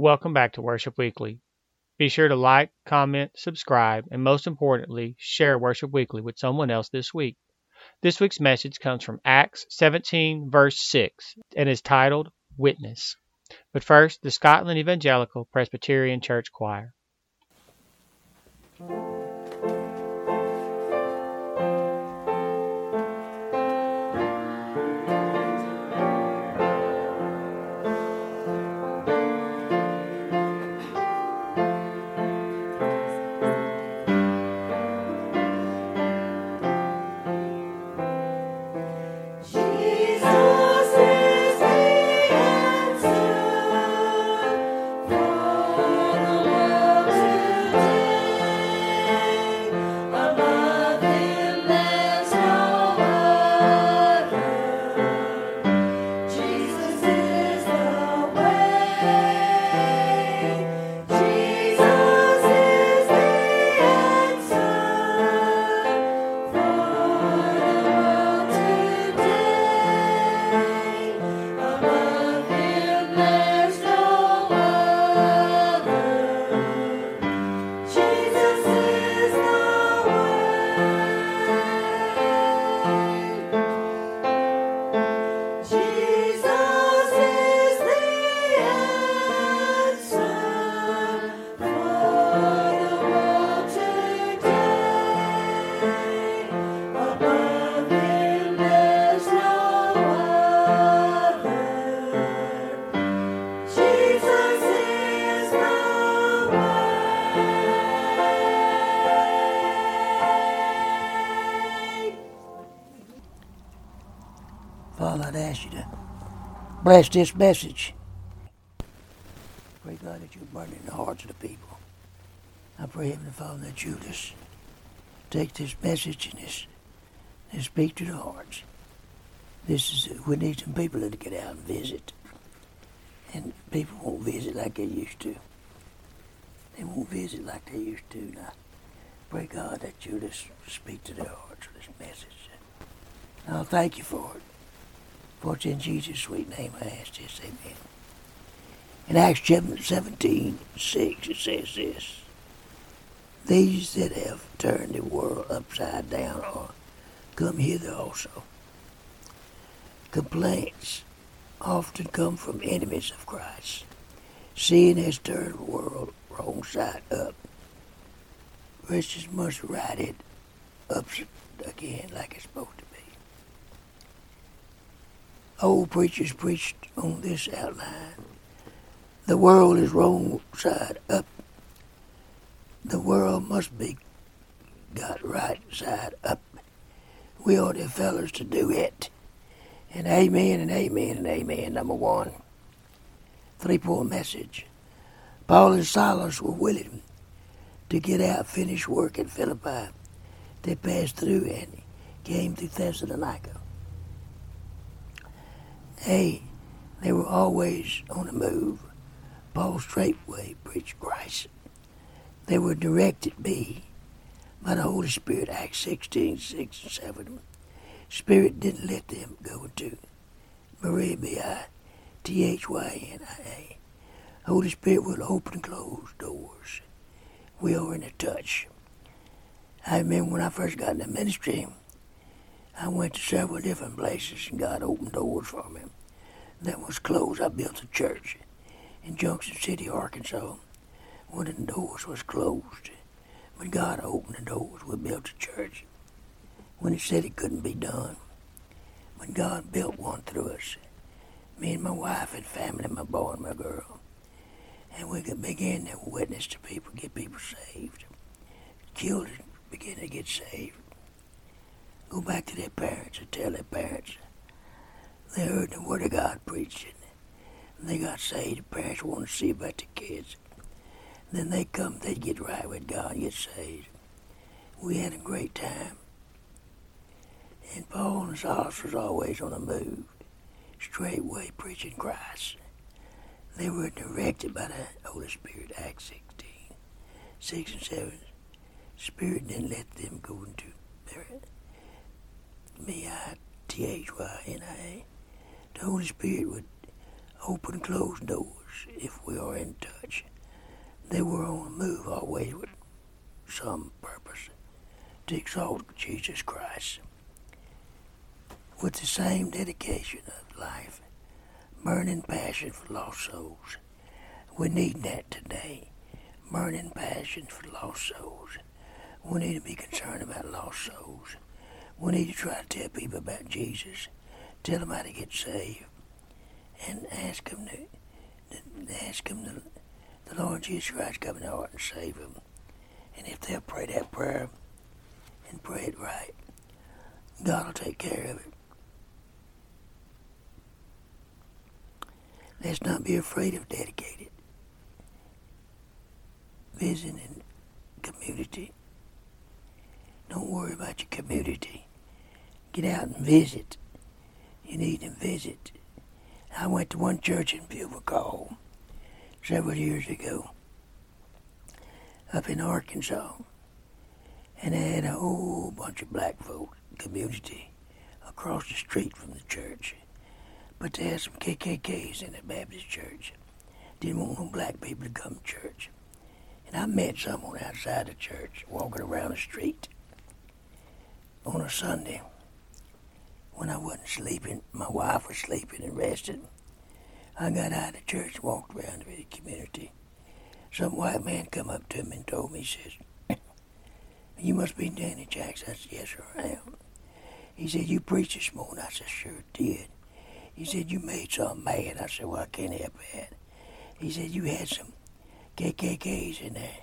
Welcome back to Worship Weekly. Be sure to like, comment, subscribe, and most importantly, share Worship Weekly with someone else this week. This week's message comes from Acts 17, verse 6, and is titled Witness. But first, the Scotland Evangelical Presbyterian Church Choir. Bless this message. Pray, God, that you burn in the hearts of the people. I pray, Heavenly Father, that just take this message and this, and speak to the hearts. This is, we need some people to get out and visit. And people won't visit like they used to. They won't visit like they used to. Now, pray, God, that you just speak to their hearts with this message. I'll thank you for it. For it's in Jesus' sweet name I ask this, amen. In Acts 17, 6, it says this These that have turned the world upside down are come hither also. Complaints often come from enemies of Christ. Sin has turned the world wrong side up. Christians must right it up again like it's supposed to be. Old preachers preached on this outline. The world is wrong side up. The world must be got right side up. We are the fellas to do it. And amen and amen and amen, number one. Three point message. Paul and Silas were willing to get out, finish work at Philippi. They passed through and came to Thessalonica. Hey, they were always on the move. Paul straightway preached Christ. They were directed me by the Holy Spirit, Acts 16, 6 and 7. Spirit didn't let them go to Maria B-I, T-H-Y-N-I-A. Holy Spirit will open and close doors. We are in a touch. I remember when I first got in the ministry, I went to several different places and God opened doors for me. That was closed. I built a church in Junction City, Arkansas. One of the doors was closed. But God opened the doors. We built a church. When He said it couldn't be done. When God built one through us. Me and my wife and family, my boy and my girl. And we could begin to witness to people, get people saved. Children begin to get saved. Go back to their parents and tell their parents they heard the Word of God preaching. And they got saved. The parents wanted to see about the kids. Then they come, they get right with God, get saved. We had a great time. And Paul and Silas was always on the move, straightway preaching Christ. They were directed by the Holy Spirit, Acts 16, 6 and 7. Spirit didn't let them go into their M-I-T-H-Y-N-I-A. The Holy Spirit would open and close doors. if we are in touch. They were on the move always with some purpose to exalt Jesus Christ. With the same dedication of life, burning passion for lost souls. We need that today. Burning passion for lost souls. We need to be concerned about lost souls. We need to try to tell people about Jesus. Tell them how to get saved. And ask them to, to ask them to, the Lord Jesus Christ come in their heart and save them. And if they'll pray that prayer and pray it right, God will take care of it. Let's not be afraid of dedicated. Visiting community. Don't worry about your community. Get out and visit. You need to visit. I went to one church in Pulvercall several years ago up in Arkansas. And they had a whole bunch of black folk community across the street from the church. But they had some KKKs in the Baptist church. Didn't want no black people to come to church. And I met someone outside the church walking around the street on a Sunday when I wasn't sleeping. My wife was sleeping and rested. I got out of church, walked around the community. Some white man come up to me and told me, he says, you must be Danny Jackson. I said, yes, sir, I am. He said, you preached this morning. I said, sure did. He said, you made some mad. I said, well, I can't help that. He said, you had some KKKs in there.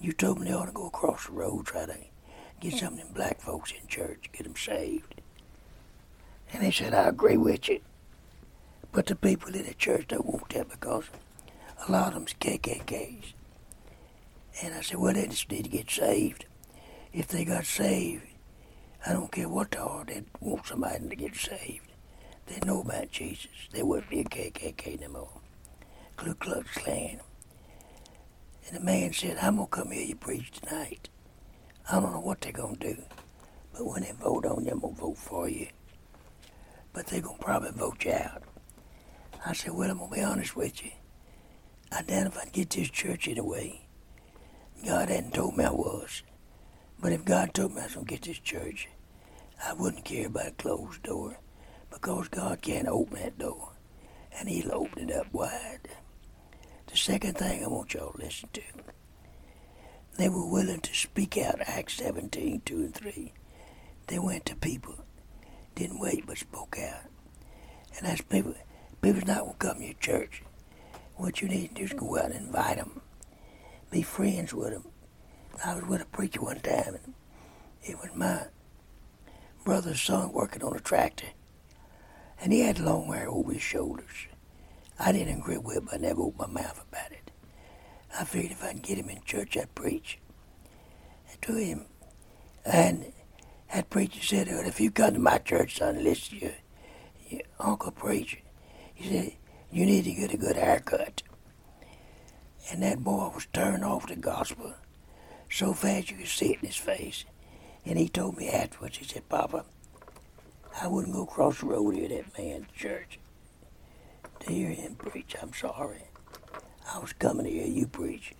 You told me they ought to go across the road, try to get some of them black folks in church, get them saved. And they said, I agree with you. But the people in the church don't want that because a lot of them's KKKs. And I said, well, they just need to get saved. If they got saved, I don't care what they are, they want somebody to get saved. They know about Jesus. They wouldn't be a KKK no more. Ku Klux Klan. And the man said, I'm going to come here you preach tonight. I don't know what they're going to do. But when they vote on you, I'm going to vote for you. But they're going to probably vote you out. I said, well, I'm going to be honest with you. I doubt if I'd get this church anyway. God hadn't told me I was. But if God told me I was going to get this church, I wouldn't care about a closed door because God can't open that door and He'll open it up wide. The second thing I want y'all to listen to, they were willing to speak out Acts 17, 2 and 3. They went to people, didn't wait but spoke out. And that's people, people's not to come to your church. What you need to do is go out and invite them. Be friends with them. I was with a preacher one time, and it was my brother's son working on a tractor, and he had long hair over his shoulders. I didn't agree with it, but I never opened my mouth about it. I figured if I could get him in church, I'd preach to him. And that preacher said, well, if you come to my church, son, listen to your, your uncle preacher. He said, you need to get a good haircut. And that boy was turned off the gospel so fast you could see it in his face. And he told me afterwards, he said, Papa, I wouldn't go across the road here that man's church to hear him preach. I'm sorry. I was coming to hear you preach.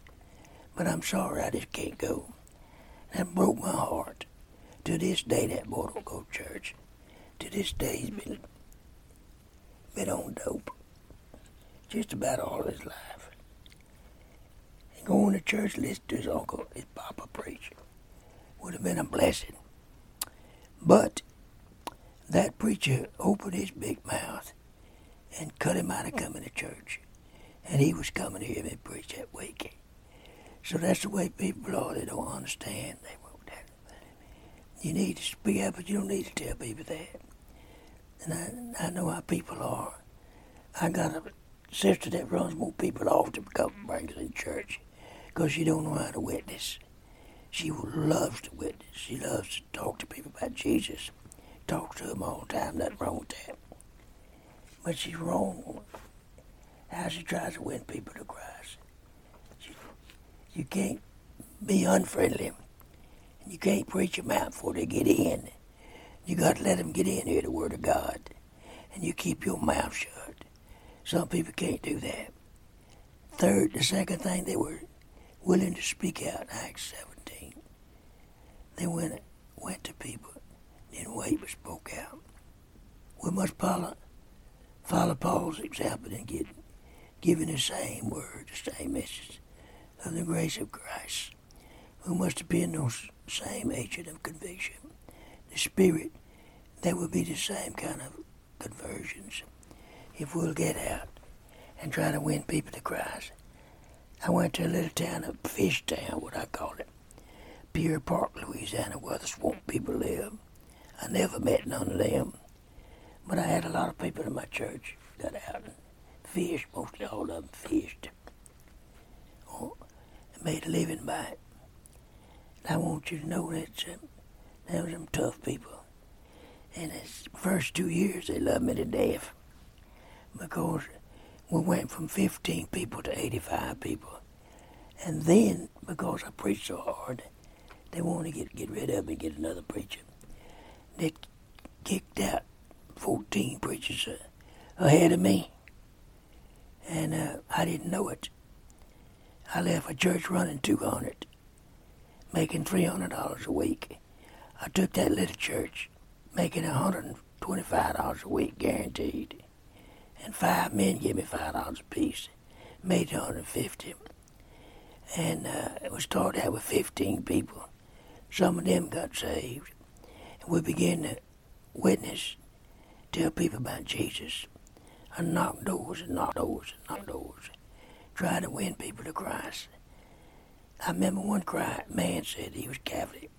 But I'm sorry I just can't go. That broke my heart. To this day, that boy don't go to church. To this day, he's been, been on dope. Just about all his life. And going to church, listen to his uncle, his papa preach. Would have been a blessing. But that preacher opened his big mouth and cut him out of coming to church. And he was coming to hear me preach that week. So that's the way people are. They don't understand. They. You need to speak up, but you don't need to tell people that. And I, I know how people are. I got a sister that runs more people off to come brings in church because she don't know how to witness. She loves to witness. She loves to talk to people about Jesus. Talk to them all the time. Nothing wrong with that. But she's wrong how she tries to win people to Christ. She, you can't be unfriendly. You can't preach them out before they get in. You got to let them get in here, the Word of God. And you keep your mouth shut. Some people can't do that. third, the second thing, they were willing to speak out. Acts 17. They went went to people, didn't wait, but spoke out. We must follow follow Paul's example and get giving the same word, the same message of the grace of Christ. We must in those same agent of conviction. The spirit, there will be the same kind of conversions. If we'll get out and try to win people to Christ. I went to a little town, a fish town, what I call it, Pierre Part, Louisiana, where the swamp people live. I never met none of them, but I had a lot of people in my church got out and fished, mostly all of them fished. Oh, and made a living by it. I want you to know that they were some tough people. And the first two years, they loved me to death because we went from 15 people to 85 people. And then, because I preached so hard, they wanted to get, get rid of me and get another preacher. They kicked out 14 preachers uh, ahead of me. And uh, I didn't know it. I left a church running 200, making $300 a week. I took that little church, making $125 a week guaranteed and five men gave me five dollars apiece. Made it 150. And uh, it was started out with 15 people. Some of them got saved. And we began to witness, tell people about Jesus. I knocked doors and knocked doors and knocked doors, trying to win people to Christ. I remember one cry, man said he was Catholic.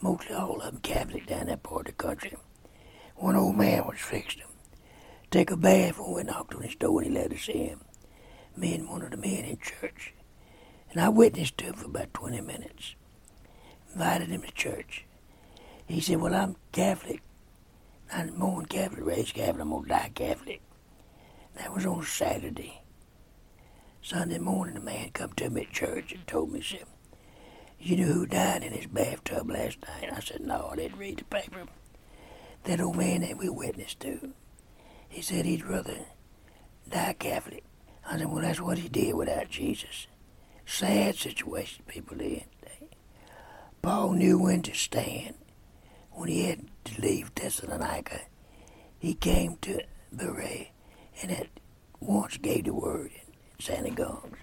Mostly all of them Catholic down that part of the country. One old man was fixing them take a bath when we knocked on his door and he let us in. Me and one of the men in church. And I witnessed to him for about 20 minutes. Invited him to church. He said, Well, I'm Catholic. I'm born Catholic, raised Catholic. I'm going to die Catholic. That was on Saturday. Sunday morning, a man come to me at church and told me, said, You knew who died in his bathtub last night? I said, No, I didn't read the paper. That old man that we witnessed to. He said he'd rather die Catholic. I said, well, that's what he did without Jesus. Sad situation people in today. Paul knew when to stand. When he had to leave Thessalonica, he came to Berea and at once gave the word synagogues.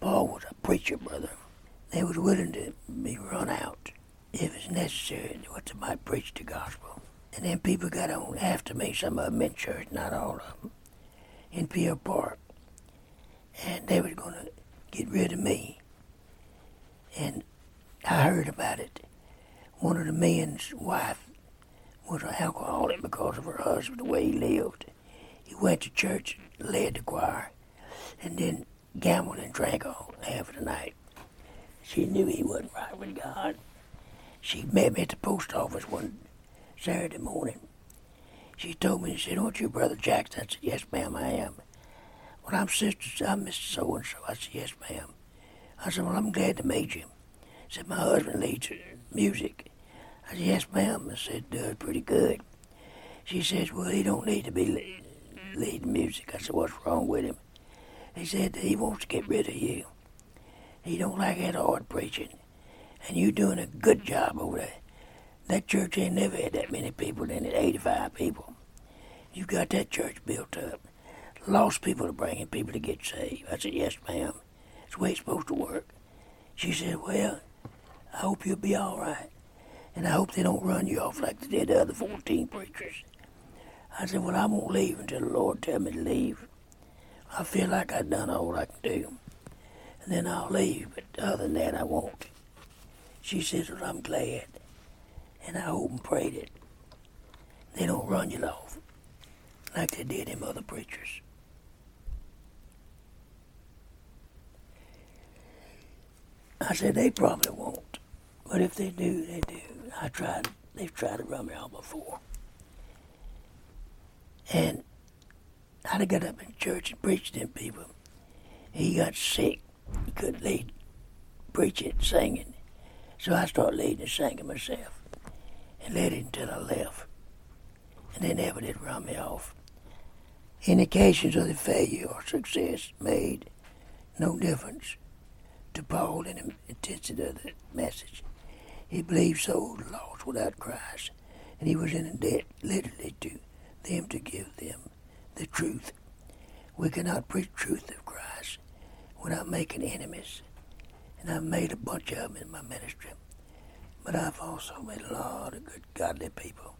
Paul was a preacher, brother. They was willing to be run out if it's necessary what they might preach the gospel. And then people got on after me, some of them in church, not all of them, in Pierre Part. And they was going to get rid of me. And I heard about it. One of the men's wife was an alcoholic because of her husband, the way he lived. He went to church, and led the choir, and then gambled and drank all half of the night. She knew he wasn't right with God. She met me at the post office one Saturday morning. She told me, she said, Aren't you Brother Jackson? I said, Yes, ma'am, I am. Well, I'm sister, I'm Mr. So and so. I said, Yes, ma'am. I said, Well, I'm glad to meet you. She said, My husband leads music. I said, Yes, ma'am. I said, Does pretty good. She says, Well, he don't need to be leading music. I said, What's wrong with him? He said that he wants to get rid of you. He don't like that hard preaching. And you're doing a good job over there. That church ain't never had that many people in it, 85 people. You got that church built up. Lost people are bringing people to get saved. I said, yes, ma'am. That's the way it's supposed to work. She said, well, I hope you'll be all right. And I hope they don't run you off like they did the other 14 preachers. I said, well, I won't leave until the Lord tell me to leave. I feel like I've done all I can do. And then I'll leave, but other than that, I won't. She says, well, I'm glad and I hope and pray that they don't run you off like they did them other preachers. I said they probably won't, but if they do, they do. I tried. They've tried to run me off before, and I'd got up in church and preached to them people. He got sick. He couldn't lead preaching, singing, so I started leading and singing myself and led it until I left. And they never did run me off. Indications of the failure or success made no difference to Paul in the intensity of the message. He believed souls lost without Christ, and he was in a debt literally to them to give them the truth. We cannot preach truth of Christ without making enemies. And I've made a bunch of them in my ministry. But I've also made a lot of good, godly people.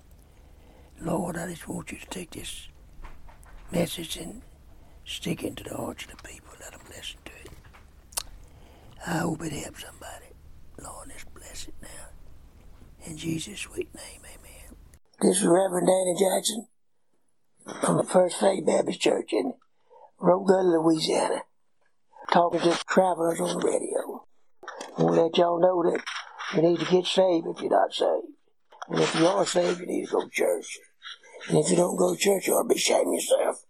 Lord, I just want you to take this message and stick it into the hearts of the people. Let them listen to it. I hope it helps somebody. Lord, just bless it now. In Jesus' sweet name, amen. This is Reverend Danny Jackson from the First Faith Baptist Church in Rogulla, Louisiana, talking to travelers on the radio. I want to let y'all know that you need to get saved if you're not saved. And if you are saved, you need to go to church. And if you don't go to church, you ought to be of yourself.